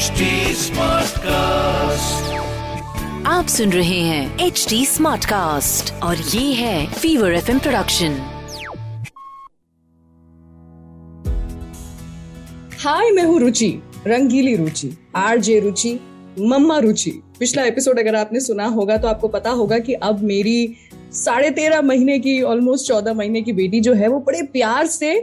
HD Smartcast. आप सुन रहे हैं एच डी स्मार्ट कास्ट और ये है फीवर एफ़ प्रोडक्शन हाय मैं हूँ रुचि रंगीली रुचि आरजे रुचि मम्मा रुचि पिछला एपिसोड अगर आपने सुना होगा तो आपको पता होगा कि अब मेरी साढ़े तेरह महीने की ऑलमोस्ट चौदह महीने की बेटी जो है वो बड़े प्यार से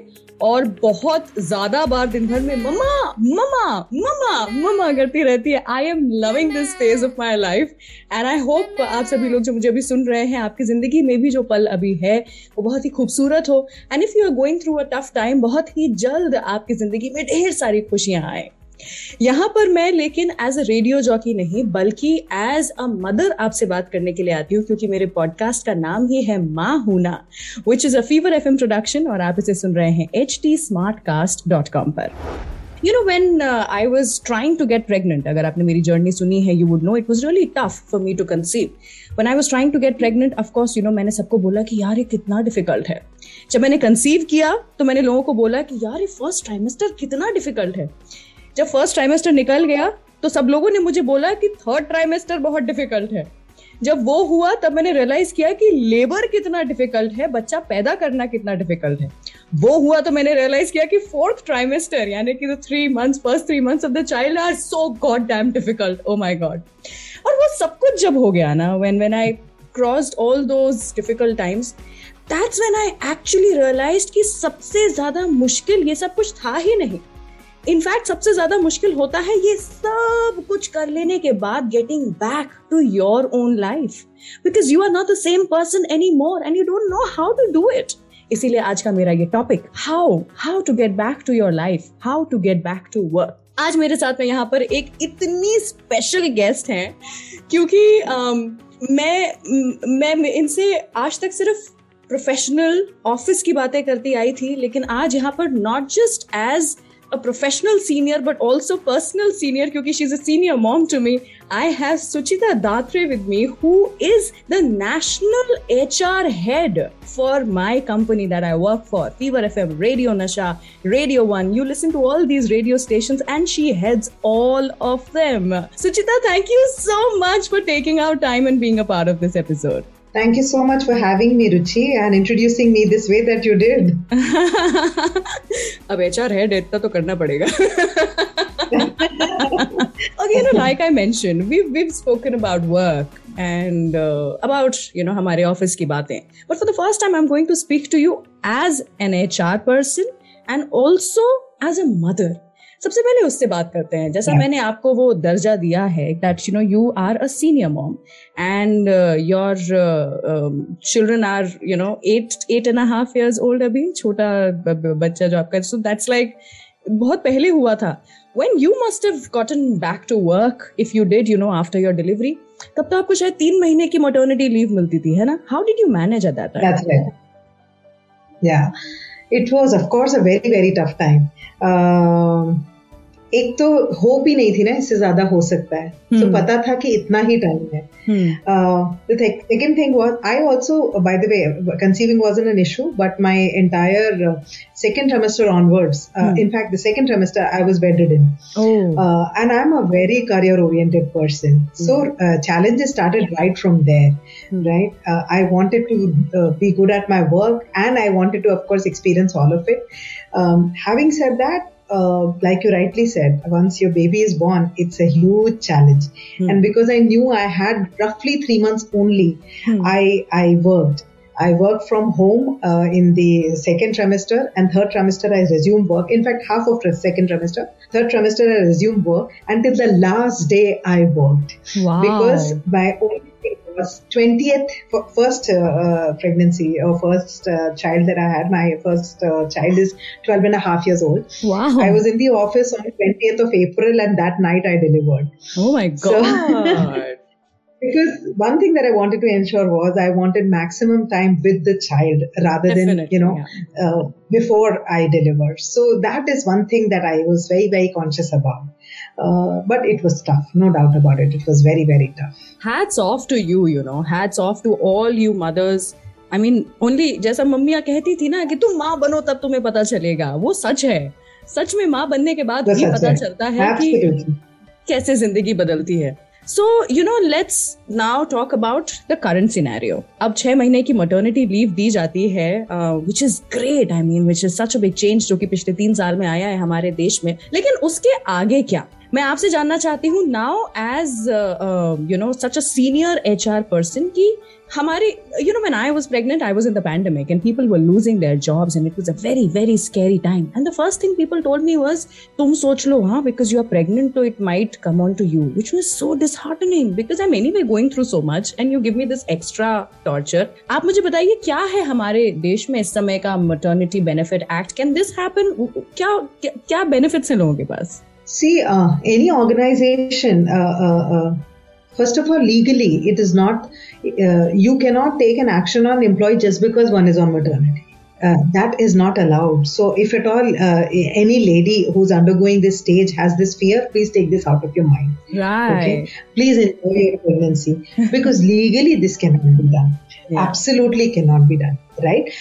और बहुत ज़्यादा बार दिन भर में, मम्मा मम्मा मम्मा मम्मा करती रहती है। I am loving this phase of my life and I hope आप सभी लोग जो मुझे अभी सुन रहे हैं, आपकी ज़िंदगी में भी जो पल अभी है, वो बहुत ही खूबसूरत हो। And if you are going through a tough time बहुत ही जल्द आपकी ज़िंदगी में ढेर सारी खुशियाँ आए। यहाँ पर मैं लेकिन एज अ रेडियो जॉकी नहीं, बल्कि एज अ मदर आपसे बात करने के लिए आती हूँ, क्योंकि मेरे पॉडकास्ट का नाम ही है माँ हूना which is a fever F production और आप इसे सुन रहे हैं H T smartcast dot com पर you know when I was trying to get pregnant अगर आपने मेरी जर्नी सुनी है you would know it was really tough for me to conceive when I was trying to get pregnant of course you know मैंने सबको बोला कि यार ये कितना डिफ़िकल्ट है। जब मैंने कंसीव किया तो मैंने लोगों को बोला कि यार ये फ़र्स्ट ट्राइमेस्टर कितना डिफ़िकल्ट है। जब फ़र्स्ट ट्राइमेस्टर निकल गया तो सब लोगों ने मुझे बोला कि थर्ड ट्राइमेस्टर बहुत डिफ़िकल्ट है। जब वो हुआ, तब मैंने रियलाइज़ किया कि लेबर कितना डिफ़िकल्ट है, बच्चा पैदा करना कितना डिफ़िकल्ट है। वो हुआ तो मैंने रियलाइज़ किया कि फोर्थ ट्राइमेस्टर यानी कि three months first three months of the child are so god damn difficult oh my god और वो सब कुछ जब हो गया ना when when I crossed all those difficult times that's when I actually realised कि सबसे ज़्यादा मुश्किल ये सब कुछ था ही नहीं। इनफैक्ट सबसे ज़्यादा मुश्किल होता है ये सब कुछ कर लेने के बाद getting back to your own life because you are not the same person any more and you don't know how to do it इसीलिए आज का मेरा ये topic how how to get back to your life how to get back to work आज मेरे साथ में यहाँ पर एक इतनी स्पेशल गेस्ट हैं क्योंकि um, मैं मैं इनसे आज तक सिर्फ़ प्रोफेशनल ऑफ़िस की बातें करती आई थी लेकिन आज यहाँ पर not just as a professional senior but also personal senior because she's a senior mom to me. I have Suchita Datre with me, who is the national HR head for my company that I work for, Fever FM, Radio Nasha, Radio One. You listen to all these radio stations, and she heads all of them. Suchita, thank you so much for taking our time and being a part of this episode. Thank you so much for having me, Ruchi, and introducing me this way that you did. अब HR head इतना तो करना पड़ेगा okay, you know, like I mentioned, we've we've spoken about work and uh, about you know हमारे office की बातें. But for the first time, I'm going to speak to you as an HR person and also as a mother. सबसे पहले उससे बात करते हैं। जैसा yeah. मैंने आपको वो दर्जा दिया है that you know you are a senior mom and your children are you know eight eight and half years old अभी छोटा बच्चा जो आपका सो दैट्स लाइक बहुत पहले हुआ था। When you must have gotten back to work if you did you know after your delivery तब तो आपको शायद तीन महीने की मॉटर्निटी लीव मिलती थी है ना? How did you manage at that या it was of course a very very tough time. Uh, एक तो होप ही नहीं थी ना इससे ज्यादा हो सकता है तो hmm. पता था कि इतना ही टाइम है second thing was I also by the way conceiving wasn't an issue but my entire second trimester onwards uh, hmm. in fact the second trimester i was bedded in oh. uh, and i'm a very career oriented person hmm. so uh, challenges started right from there hmm. right uh, i wanted to uh, be good at my work and i wanted to of course experience all of it having said that uh, like you rightly said, once your baby is born, it's a huge challenge. Hmm. And because I knew I had roughly three months only, hmm. I I worked. I worked from home uh, in the second trimester and third trimester I resumed work. In fact, half of the second trimester, third trimester I resumed work until the last day I worked. Wow. Because my only 20th first uh, uh, pregnancy or first uh, child that I had. My first uh, child is 12 and a half years old. Wow. I was in the office on 20th of April and that night I delivered. Oh my God. So, because one thing that I wanted to ensure was I wanted maximum time with the child rather Definitely, than, you know, yeah. uh, before I deliver. So that is one thing that I was very, very conscious about. Uh, but it was tough, no doubt about it. It was very, very tough. Hats off to you, you know, hats off to all you mothers. I mean, only जैसा मम्मियाँ कहती थी ना कि तुम माँ बनो तब तुम्हें पता चलेगा। वो सच है। सच में माँ बनने के बाद भी पता चलता है कि कैसे ज़िंदगी बदलती है। So you know let's now talk about the current scenario अब छह महीने की मटर्निटी लीव दी जाती है which is great I mean which is such a big change जो कि पिछले तीन साल में आया है हमारे देश में। लेकिन उसके आगे क्या? मैं आपसे जानना चाहती हूँ now as you know such a senior H R person की हमारी you know when I was pregnant I was in the pandemic and people were losing their jobs and it was a very very scary time and the first thing people told me was तुम सोच लो हाँ because you are pregnant तो it might come on to you which was so disheartening because I am anyway going through so much and you give me this extra torture आप मुझे बताइए, क्या है हमारे देश में इस समय का maternity benefit act can this happen क्या क्या बेनिफिट्स हैं लोगों के पास? See, uh, any organization, uh, uh, uh, first of all, legally, it is not, uh, you cannot take an action on employee just because one is on maternity. Uh, that is not allowed. So, if at all any lady who's undergoing this stage has this fear, please take this out of your mind. Right. Okay? Please enjoy your pregnancy because legally this cannot be done. Yeah. Absolutely cannot be done. Right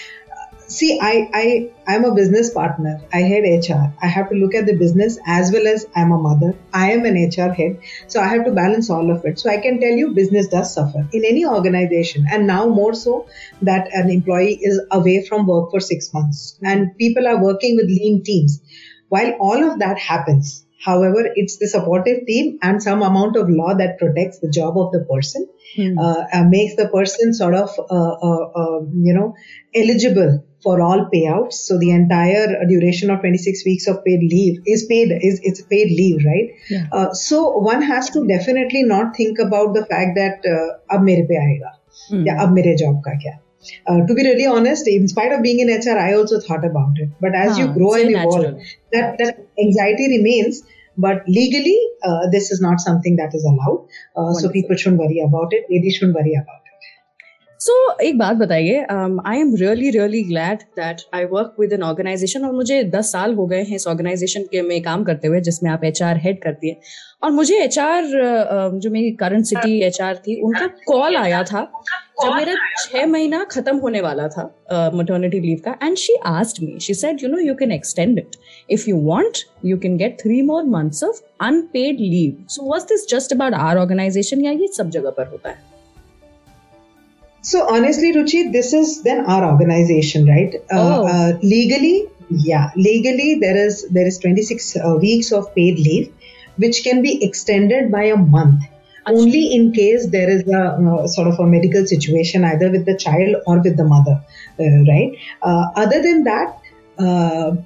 see i i i'm a business partner. I head hr i have to look at the business as well as i'm a mother. I am an hr head so i have to balance all of it. So i can tell you business does suffer in any organization and now more so that an employee is away from work for 6 months and people are working with lean teams. While all of that happens However, it's the supportive team and some amount of law that protects the job of the person, mm. uh, makes the person sort of, uh, uh, uh, you know, eligible for all payouts. So the entire duration of 26 weeks of paid leave is paid, is it's paid leave, right? Yeah. Uh, so one has to definitely not think about the fact that uh, ab mere pe aayega. Mm. या अब मेरे job का क्या uh, to be really honest, in spite of being in HR, I also thought about it. But as huh, you grow and evolve, that, that anxiety remains. But legally, uh, this is not something that is allowed. Uh, so people shouldn't worry about it. Ladies shouldn't worry about it. So so, एक बात बताइए I am really really glad that I work with an organisation और मुझे दस साल हो गए हैं इस ऑर्गेनाइजेशन के में काम करते हुए जिसमें आप एच आर हेड करती है और मुझे एच आर uh, जो मेरी करंट सिटी एच आर थी उनका कॉल आया था जब मेरा छह महीना खत्म होने वाला था मटर्निटी लीव का and she asked me she said you know you can extend it if you want you can get three more months of unpaid leave so was this just about our organisation या ये सब जगह पर होता है? So honestly Ruchi this is then our organisation right legally या legally there is there is twenty six weeks of paid leave which can be extended by a month Only in case there is a uh, sort of a medical situation either with the child or with the mother, uh, right? Uh, other than that,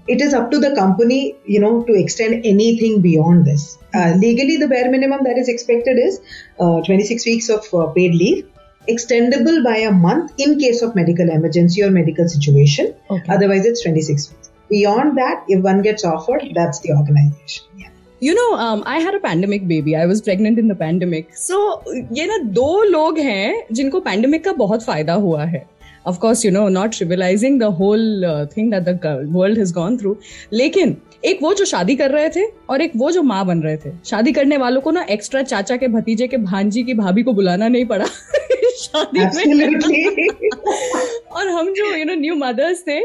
it is up to the company, you know, to extend anything beyond this. legally, the bare minimum that is expected is 26 weeks of paid leave extendable by a month in case of medical emergency or medical situation. Okay. Otherwise, it's 26 weeks. Beyond that, if one gets offered, that's the organization. Yeah. You know I had a pandemic baby I was pregnant in the pandemic so ये ना दो लोग हैं जिनको pandemic का बहुत फ़ायदा हुआ है। Of course you know not trivialising the whole thing that the world has gone through लेकिन एक वो जो शादी कर रहे थे और एक वो जो माँ बन रहे थे। शादी करने वालों को ना एक्स्ट्रा चाचा के भतीजे के भांजी की भाभी को बुलाना नहीं पड़ा। शादी में और हम जो यू नो न्यू मदर्स थे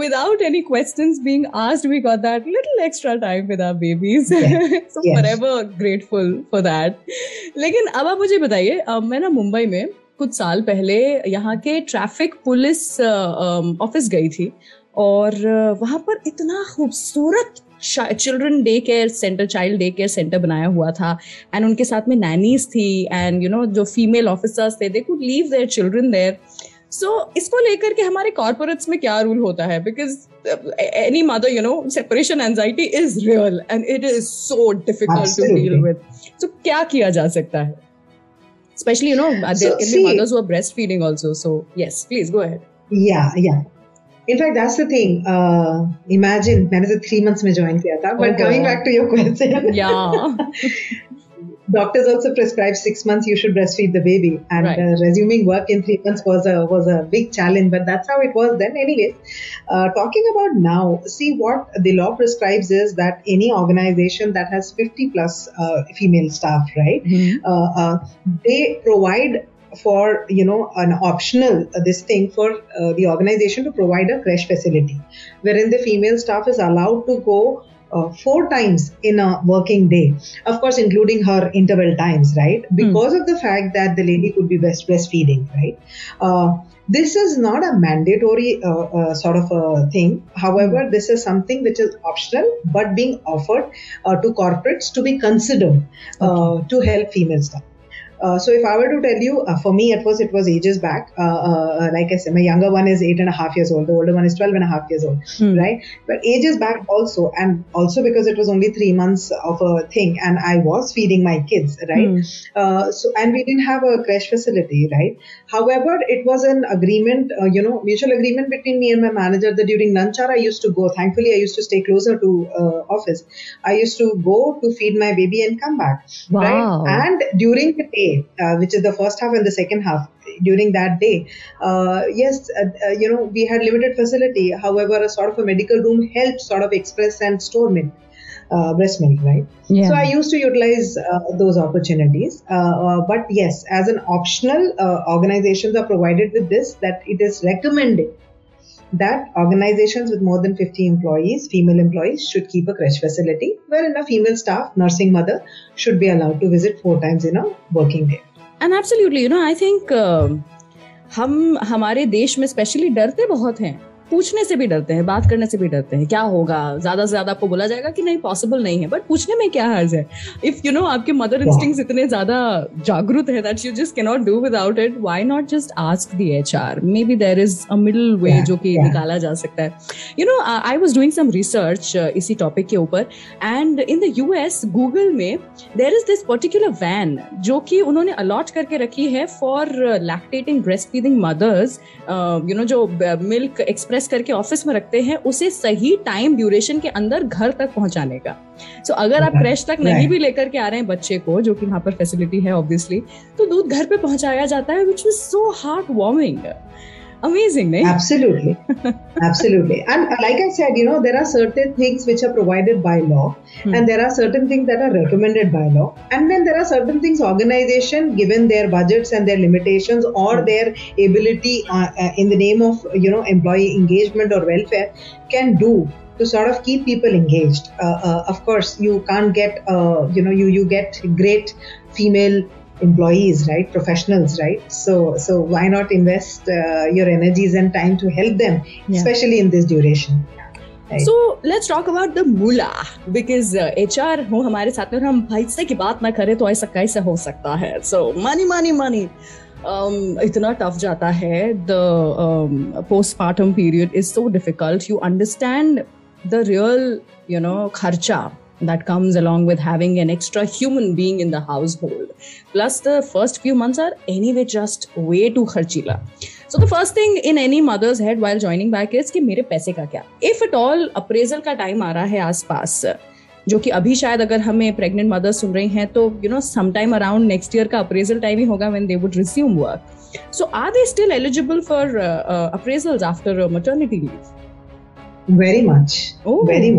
without any questions being asked we got that little extra time with our babies so forever grateful for that लेकिन अब आप मुझे बताइए मैं ना मुंबई में कुछ साल पहले यहाँ के ट्रैफ़िक पुलिस ऑफ़िस गई थी और वहाँ पर इतना खूबसूरत children day care centre child day care centre बनाया हुआ था एंड उनके साथ में नैनीज थी एंड यू नो जो फीमेल ऑफिसर्स थे they could leave their children there so इसको लेकर के हमारे कॉर्पोरेट्स में क्या रूल होता है? Because any mother you know separation anxiety is real and it is so difficult to deal with so क्या किया जा सकता है? especially you know so, there can see, be mothers who are breastfeeding also so yes please go ahead yeah yeah In fact, that's the thing. Uh, imagine मैंने तो three months में join किया था. But oh, coming back to your question, yeah, doctors also prescribe six months you should breastfeed the baby, and right. uh, resuming work in three months was a was a big challenge. But that's how it was then. Anyways, uh, talking about now, see what the law prescribes is that any organization that has 50 plus uh, female staff, right, mm-hmm. Uh, uh, they provide for you know an optional uh, this thing for uh, the organization to provide a crash facility wherein the female staff is allowed to go uh, four times in a working day. Of course, including her interval times, right? Because of the fact that the lady could be breast breastfeeding, right? Uh, this is not a mandatory uh, uh, sort of a thing. However, this is something which is optional but being offered uh, to corporates to be considered uh, to help female staff. Uh, so if I were to tell you, uh, for me it was it was ages back. Uh, uh, like I said, my younger one is eight and a half years old. The older one is 12 and a half years old, Hmm. right? But ages back also, and also because it was only three months of a thing, and I was feeding my kids, right? Hmm. Uh, so and we didn't have a crash facility, right? However, it was an agreement, uh, you know, mutual agreement between me and my manager that during lunch hour I used to go. Thankfully, I used to stay closer to uh, office. I used to go to feed my baby and come back, Wow. right? And during the day, uh, which is the first half and the second half, during that day, uh, yes, uh, uh, you know, we had limited facility. However, a sort of a medical room helped sort of express and store milk. Uh, breast milk, right? Yeah. So I used to utilize uh, those opportunities. Uh, uh, but yes, as an optional, uh, organizations are provided with this that it is recommended that organizations with more than 50 employees, female employees, should keep a creche facility wherein a female staff, nursing mother, should be allowed to visit four times in a working day. And absolutely you know I think हम हमारे देश में specially डरते बहुत हैं पूछने से भी डरते हैं बात करने से भी डरते हैं क्या होगा? ज़्यादा से ज़्यादा आपको बोला जाएगा कि नहीं पॉसिबल नहीं है बट पूछने में क्या हर्ज है? इफ़ यू नो आपके मदर इंस्टिंक्ट्स इतने ज़्यादा जागरूक है that you just can not do without it why not just ask the HR maybe there is a middle way जो कि yeah. निकाला जा सकता है। You know I was doing some research इसी टॉपिक के ऊपर and in the US Google में there is this particular van जो कि उन्होंने अलॉट करके रखी है for lactating breast feeding mothers you know जो मिल्क एक्सप्रेस करके ऑफ़िस में रखते हैं उसे सही टाइम ड्यूरेशन के अंदर घर तक पहुँचाने का सो so, अगर आप क्रेश तक नहीं. भी लेकर के आ रहे हैं बच्चे को जो कि वहाँ पर फैसिलिटी है ऑब्वियसली तो दूध घर पे पहुँचाया जाता है which is so heart warming amazing right? absolutely absolutely and uh, like i said you know there are certain things which are provided by law hmm. and there are certain things that are recommended by law and then there are certain things organization given their budgets and their limitations or hmm. their ability uh, uh, in the name of you know employee engagement or welfare can do to sort of keep people engaged. Uh, uh, of course, you can't get, uh, you know, you you get great female employees right professionals right so so why not invest uh, your energies and time to help them Yeah. especially in this duration Right. So let's talk about the moolah because H R हो हमारे साथ में और हम पैसे की बात ना करें तो ऐसा कैसे हो सकता है सो मनी मनी मनी इतना टफ जाता है the postmortem period is so difficult you understand the real you know खर्चा that comes along with having an extra human being in the household. Plus, the first few months are anyway just way too kharchila. So the first thing in any mother's head while joining back is कि मेरे पैसे का क्या if at all appraisal का time आ रहा है आसपास जो कि अभी शायद अगर हमें प्रेग्नेंट मदर सुन रही हैं तो you know some time around next year का अप्रेजल टाइम ही होगा when they would resume work so are they still eligible for appraisals after maternity leave very much Oh. very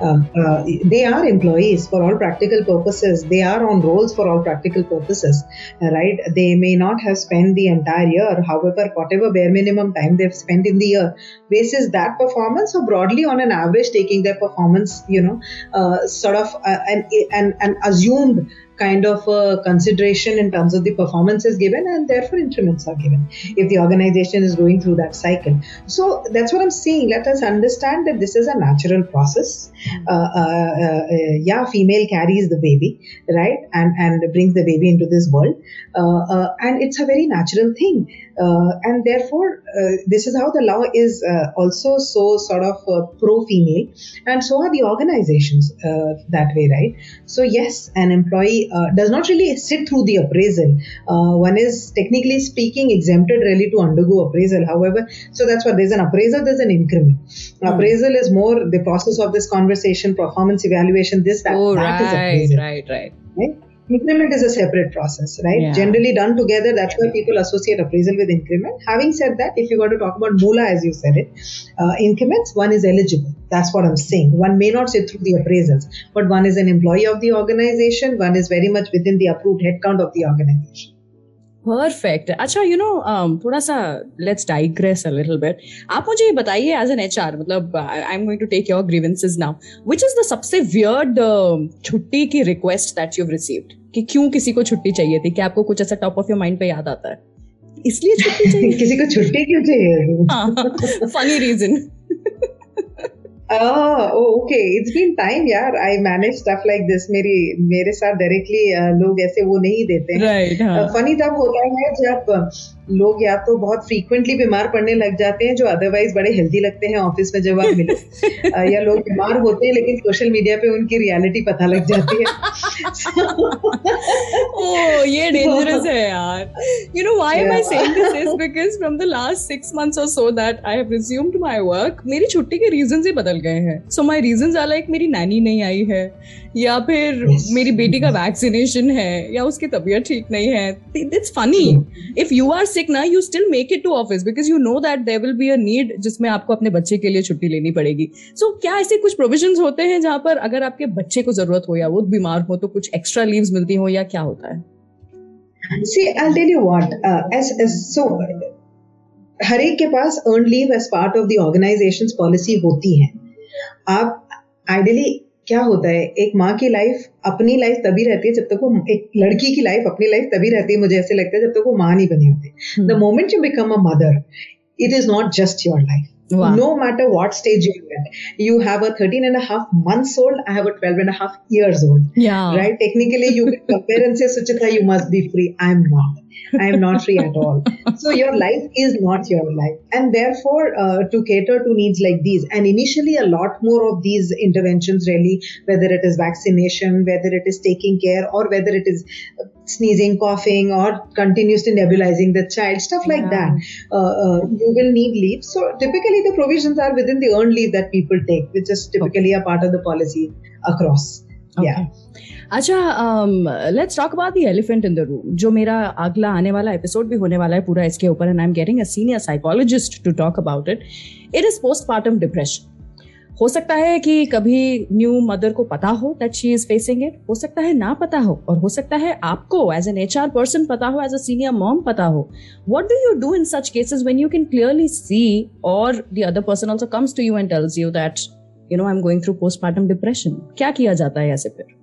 much uh, they are employees for all practical purposes. They are on rolls for all practical purposes uh, right? They may not have spent the entire year. However whatever bare minimum time they've spent in the year basis that performance or broadly on an average taking their performance you know uh, sort of uh, an, an, an assumed kind of uh, consideration in terms of the performance is given and therefore increments are given if the organization is going through that cycle. So that's what i'm saying. Let us understand that this is a natural process. Uh, uh, uh, uh, yeah female carries the baby right and and brings the baby into this world. Uh, uh, and it's a very natural thing. Uh, and therefore uh, this is how the law is uh, also so sort of uh, pro female and so are the organizations uh, that way right? So yes an employee uh, does not really sit through the appraisal uh, one is technically speaking exempted really to undergo appraisal however so that's what there's an appraisal there's an increment appraisal is more the process of this conversation performance evaluation this that oh that is right appraisal right right right? Increment is a separate process, right? Yeah. Generally done together. That's why people associate appraisal with increment. Having said that, if you want to talk about moolah, as you said it, uh, increments, one is eligible. That's what I'm saying. One may not sit through the appraisals, but one is an employee of the organization. One is very much within the approved headcount of the organization. Perfect अच्छा you no um, थोड़ा सा let's digress a little bit आप मुझे ये बताइए as an HR मतलब I am going to take your grievances now which is the सबसे weird uh, छुट्टी की रिक्वेस्ट दैट यू रिसीव्ड कि क्यों किसी को छुट्टी चाहिए थी क्या आपको कुछ ऐसा टॉप ऑफ योर माइंड पे याद आता है इसलिए छुट्टी चाहिए किसी को छुट्टी क्यों चाहिए funny reason okay it's been time यार I manage stuff like this मेरी मेरे साथ डायरेक्टली uh, लोग ऐसे वो नहीं देते हैं। फनी तब होता है जब लोग या तो बहुत फ्रीक्वेंटली बीमार पड़ने लग जाते हैं जो अदरवाइज़ बड़े हेल्दी लगते हैं ऑफ़िस में जब आप मिले। या लोग बीमार होते हैं लेकिन सोशल मीडिया पे उनकी रियलिटी पता लग जाती है। oh, ये डेंजरस है यार। You know why am I saying this is because from the last 6 months और so that I have resumed my work मेरी छुट्टी के रीजंस ही बदल गए हैं। So my reasons are like मेरी नैनी नहीं आई है या फिर. मेरी बेटी का वैक्सीनेशन है या उसकी तबीयत ठीक नहीं है। It's funny if you are sick ना you still make it to office because you know that there will be a need जिसमें आपको अपने बच्चे के लिए छुट्टी लेनी पड़ेगी सो so, क्या ऐसे कुछ प्रोविज़न होते हैं जहाँ पर अगर आपके बच्चे को ज़रूरत हो या वो बीमार हो तो कुछ एक्स्ट्रा लीव्स मिलती हो या क्या होता है See, I'll tell you what. Uh, as, as so, हर एक के पास earn leave as part of the organisation policy होती है आप आइडियली क्या होता है एक माँ की लाइफ अपनी लाइफ तभी रहती है जब तक वो एक लड़की की लाइफ अपनी लाइफ तभी रहती है मुझे ऐसे लगता है जब तक वो माँ नहीं बनी होती the moment you become a mother it is not just your life Wow. No matter what stage you're at, you have a 13 and a half months old, I have a 12 and a half years old. Yeah. Right? Technically, you can compare and say, Suchita, you must be free. I'm not. I am not free at all. So your life is not your life. And therefore, uh, to cater to needs like these, and initially a lot more of these interventions really, whether it is vaccination, whether it is taking care, or whether it is sneezing, coughing, or continuously nebulizing the child, stuff like yeah. that, uh, uh, you will need leave. So typically the provisions are within the earned leave that people take, which is typically a part of the policy across. अच्छा let's talk about the elephant in the room जो मेरा अगला आने वाला episode भी होने वाला है पूरा इसके ऊपर and I am getting a senior psychologist to talk about it it is postmortem depression हो सकता है कि कभी न्यू मदर को पता हो that she is facing it हो सकता है ना पता हो, और हो सकता है आपको as an H R person पता हो एज अ सीनियर मॉम पता हो. What do you do in such cases when you can clearly see और the other person also comes to you and tells you that You know I am going through postmortem depression क्या किया जाता है ऐसे फिर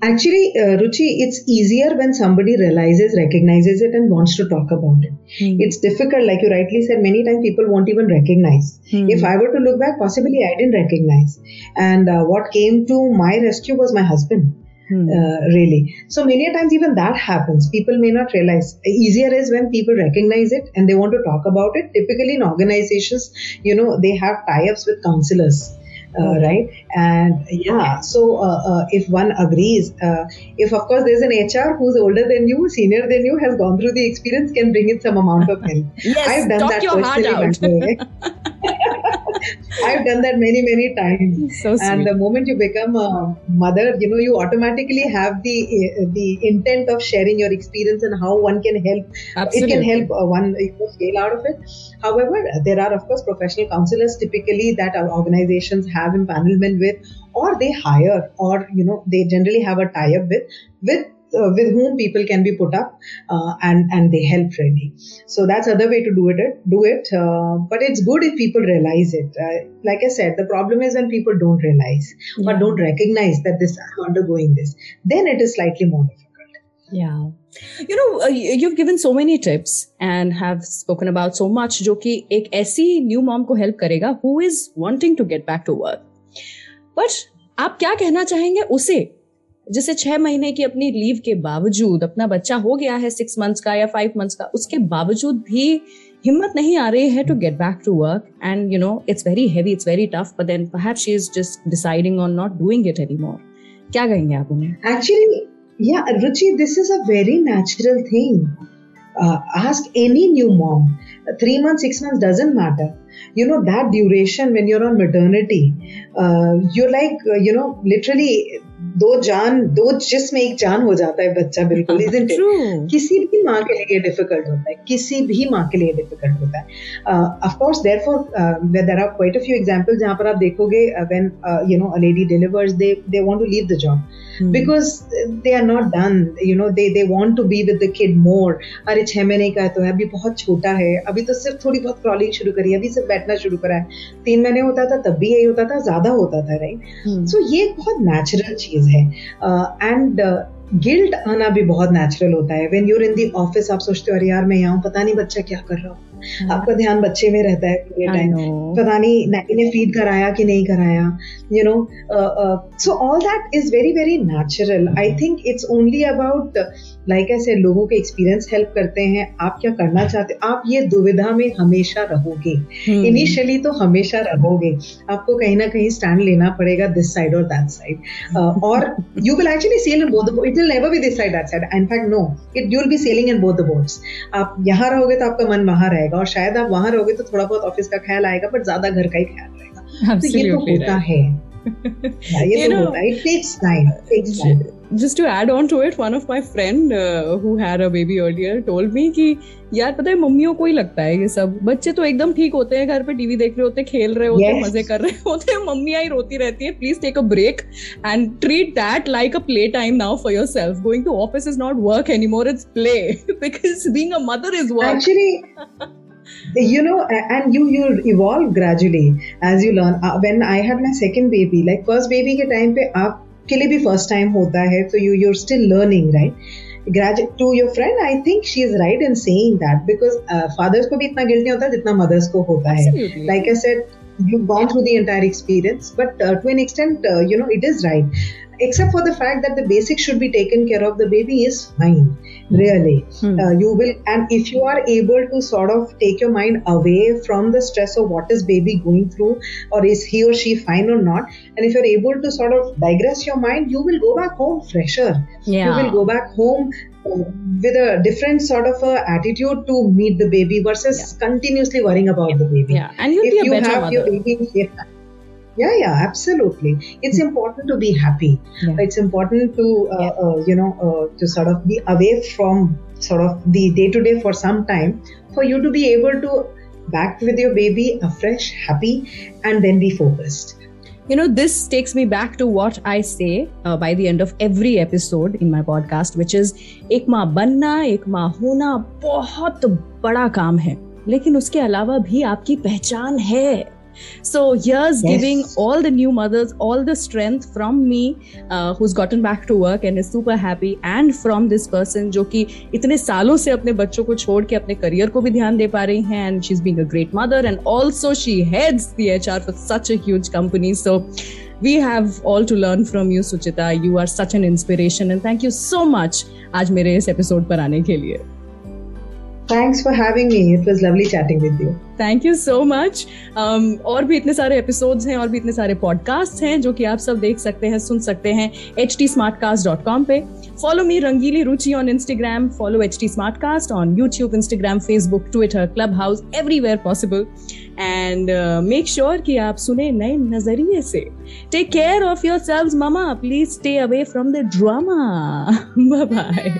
Actually, uh, Ruchi, it's easier when somebody realizes, recognizes it, and wants to talk about it. Mm. It's difficult, like you rightly said, many times people won't even recognize. Mm. If I were to look back, possibly I didn't recognize. And uh, what came to my rescue was my husband. Hmm. Uh, really. So many times even that happens. People may not realize. Easier is when people recognize it and they want to talk about it. Typically in organizations, you know, they have tie-ups with counselors uh, right? And yeah, so uh, uh, if one agrees, uh, if of course there's an HR who's older than you, senior than you, has gone through the experience, can bring in some amount of help. yes, I've done that personally. I've done that many, many times. So and the moment you become a mother, you know, you automatically have the uh, the intent of sharing your experience and how one can help. Absolutely. It can help uh, one you know, scale out of it. However, there are of course professional counselors typically that our organizations have empanelment with, or they hire, or you know, they generally have a tie-up with with uh, with whom people can be put up uh, and and they help really so that's other way to do it do it uh, but it's good if people realize it uh, like i said the problem is when people don't realize yeah. or don't recognize that this i'm undergoing this then it is slightly more difficult yeah you know uh, you've given so many tips and have spoken about so much जो कि एक ऐसी new mom को help करेगा who is wanting to get back to work but आप क्या कहना चाहेंगे उसे जिसे छह महीने की अपनी लीव के बावजूद अपना बच्चा हो गया है सिक्स मंथ्स का या फाइव मंथ्स का उसके बावजूद भी हिम्मत नहीं आ रही है to get back to work and you know it's very heavy it's very tough but then perhaps she is just deciding on not doing it anymore क्या कहेंगे आप उन्हें? एक्चुअली या Ruchi this is a very natural thing ask any new mom. Three months six months doesn't matter. You know that duration when you're on maternity uh, you're like uh, you know literally दो जान दो जिसम एक जान हो जाता है बच्चा बिल्कुल इजंट इट किसी भी माँ के लिए डिफ़िकल्ट होता है किसी भी माँ के लिए डिफ़िकल्ट होता है। Of course therefore there are quite a few examples जहाँ पर आप देखोगे when you know a lady delivers they they want to leave the job because they are not done you know they they want to be with the kid more अरे छह महीने का तो है अभी बहुत छोटा है अभी तो सिर्फ़ थोड़ी बहुत क्रॉलिंग शुरू करी है अभी सिर्फ़ बैठना शुरू करा है। तीन महीने होता था तब भी यही होता था ज़्यादा होता था राइट सो so, ये बहुत नेचुरल चीज़ है। एंड गिल्ट आना भी बहुत नेचुरल होता है। When you're in the office आप सोचते हो अरे यार मैं यहाँ पता नहीं बच्चा क्या कर रहा हूँ। हाँ। आपका ध्यान बच्चे में रहता है पूरे टाइम पता नहीं नैनी ने फ़ीड कराया कि नहीं कराया you know so all that is very very natural I think it's only about like ऐसे लोगों के एक्सपीरियंस हेल्प करते हैं। आप क्या करना चाहते आप ये दुविधा में हमेशा रहोगे। Initially hmm. तो हमेशा रहोगे। आपको कहीं ना कहीं स्टैंड लेना पड़ेगा दिस साइड और दैट साइड और you will actually sail in both it will never be this side that side in fact no it you will be sailing in both the boats आप यहाँ रहोगे तो आपका मन वहाँ रहेगा और शायद आप वहाँ रहोगे तो थोड़ा बहुत ऑफ़िस का ख्याल आएगा बट ज़्यादा घर का ही ख्याल रहेगा। तो ये तो होता है। ये तो होता है। It takes time takes time just to add on to it, one of my friend uh, who had a baby earlier told me कि यार पता है मम्मियों को ही लगता है ये सब। बच्चे तो एकदम ठीक होते हैं घर पे टीवी देख रहे होते हैं खेल रहे होते हैं yes. मज़े कर रहे होते हैं मम्मियाँ ही रोती रहती है please take a break and treat that like a play time now for your self going to office is not work any more it's play because being a mother is work Actually, you know and you you evolve gradually as you learn. Uh, when i had my second baby like first baby के time पे आप के लिए भी first time होता है तो you you're still learning right to your friend I think she is right in saying that because fathers को भी इतना गिल्ट नहीं होता जितना मदर्स को होता है। Like I said you've gone through the entire experience but uh, to an extent uh, you know it is right. Except for the fact that the basics should be taken care of the baby is fine really hmm. uh, you will and if you are able to sort of take your mind away from the stress of what is baby going through or is he or she fine or not and if you're able to sort of digress your mind you will go back home fresher yeah. you will go back home uh, with a different sort of a attitude to meet the baby versus yeah. continuously worrying about yeah. the baby yeah and you'll if be a you better have mother. your baby yeah, yeah yeah absolutely it's mm important to be happy yeah. it's important to uh, yeah. uh, you know uh, to sort of be away from sort of the day to day for some time for you to be able to back with your baby afresh happy and then be focused you know this takes me back to what i say uh, by the end of every episode in my podcast which is एक माँ बनना एक माँ होना बहुत बड़ा काम है लेकिन उसके अलावा भी आपकी पहचान है So here's yes. giving all the new mothers all the strength from me, uh, who's gotten back to work and is super happy, and from this person जो कि इतने सालों से अपने बच्चों को छोड़ के अपने करियर को भी ध्यान दे पा रही हैं and she's being a great mother and also she heads the HR for such a huge company. So we have all to learn from you, Suchita. You are such an inspiration and thank you so much आज मेरे इस episode पर आने के लिए Thanks for having me. It was lovely chatting with you. Thank you so much और भी इतने सारे एपिसोड्स हैं और भी इतने सारे पॉडकास्ट हैं जो कि आप सब देख सकते हैं, सुन सकते हैं एच टी पे। Follow me Rangili Ruchi on Instagram follow H T on YouTube Instagram Facebook Twitter club house everywhere possible and make sure कि आप सुने नए नज़रिए से। Take care of your selves mama please stay away from the drama bye